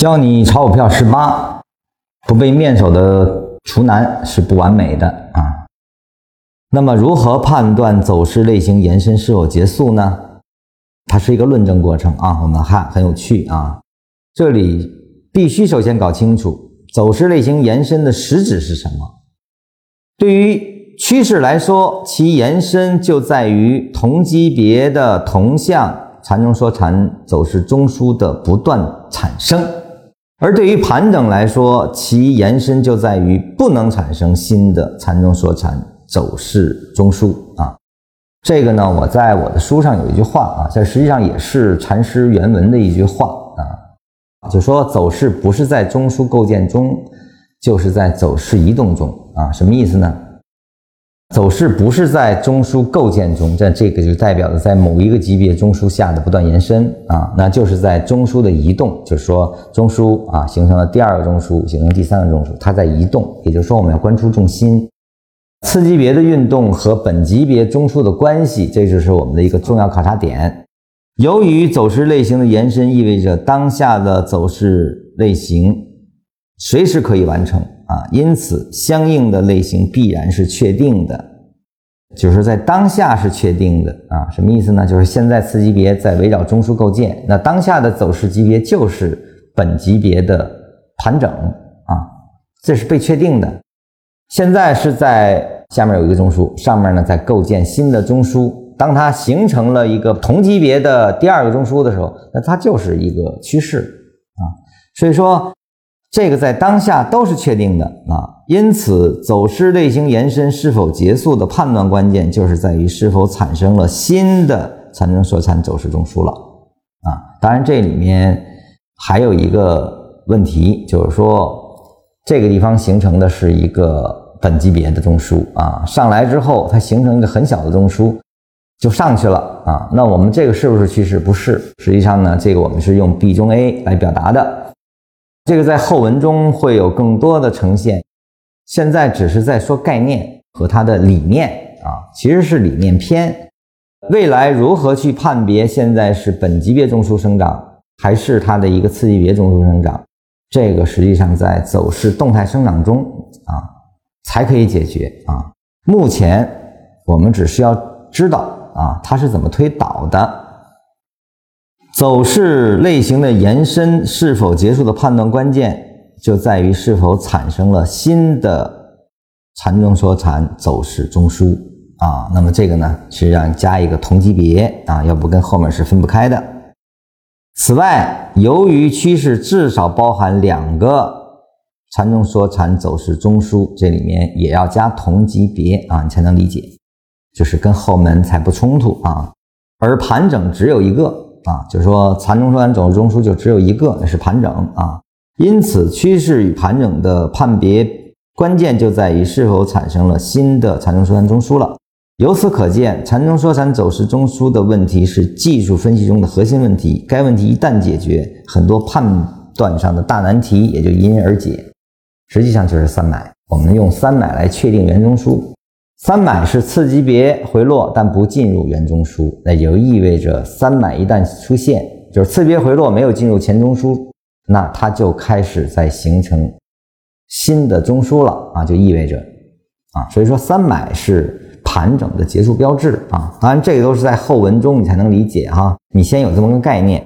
教你炒股票十八，不被面首的厨男是不完美的啊。那么如何判断走势类型延伸是否结束呢？它是一个论证过程啊，我们看很有趣啊。这里必须首先搞清楚走势类型延伸的实质是什么。对于趋势来说，其延伸就在于同级别的同向缠中说缠走势中枢的不断产生。而对于盘整来说，其延伸就在于不能产生新的缠中说禅走势中枢啊。这个呢，我在我的书上有一句话啊，这实际上也是禅师原文的一句话啊，就说走势不是在中枢构建中，就是在走势移动中啊。什么意思呢？走势不是在中枢构建中，这这个就代表着在某一个级别中枢下的不断延伸啊，那就是在中枢的移动，就是说中枢啊形成了第二个中枢，形成第三个中枢，它在移动，也就是说我们要关注重心，次级别的运动和本级别中枢的关系，这就是我们的一个重要考察点。由于走势类型的延伸意味着当下的走势类型随时可以完成。啊，因此相应的类型必然是确定的，就是在当下是确定的啊。什么意思呢？就是现在次级别在围绕中枢构建，那当下的走势级别就是本级别的盘整啊，这是被确定的。现在是在下面有一个中枢，上面呢在构建新的中枢。当它形成了一个同级别的第二个中枢的时候，那它就是一个趋势啊。所以说。这个在当下都是确定的啊，因此走势类型延伸是否结束的判断关键就是在于是否产生了新的缠中说禅走势中枢了啊。当然这里面还有一个问题，就是说这个地方形成的是一个本级别的中枢啊，上来之后它形成一个很小的中枢就上去了啊。那我们这个是不是趋势？不是，实际上呢，这个我们是用 B 中 A 来表达的。这个在后文中会有更多的呈现，现在只是在说概念和它的理念啊，其实是理念篇。未来如何去判别现在是本级别中枢生长，还是它的一个次级别中枢生长，这个实际上在走势动态生长中啊才可以解决啊。目前我们只需要知道啊它是怎么推导的。走势类型的延伸是否结束的判断关键，就在于是否产生了新的缠中说禅走势中枢啊。那么这个呢，实际上加一个同级别啊，要不跟后面是分不开的。此外，由于趋势至少包含两个缠中说禅走势中枢，这里面也要加同级别啊，你才能理解，就是跟后门才不冲突啊。而盘整只有一个。啊，就是说缠中说禅走势中枢就只有一个，那是盘整啊。因此，趋势与盘整的判别关键就在于是否产生了新的缠中说禅中枢了。由此可见，缠中说禅走势中枢的问题是技术分析中的核心问题。该问题一旦解决，很多判断上的大难题也就迎刃而解。实际上就是三买，我们用三买来确定原中枢。三买是次级别回落，但不进入原中枢，那就意味着三买一旦出现，就是次别回落没有进入前中枢，那它就开始在形成新的中枢了啊，就意味着啊，所以说三买是盘整的结束标志啊。当然，这个都是在后文中你才能理解哈，你先有这么个概念。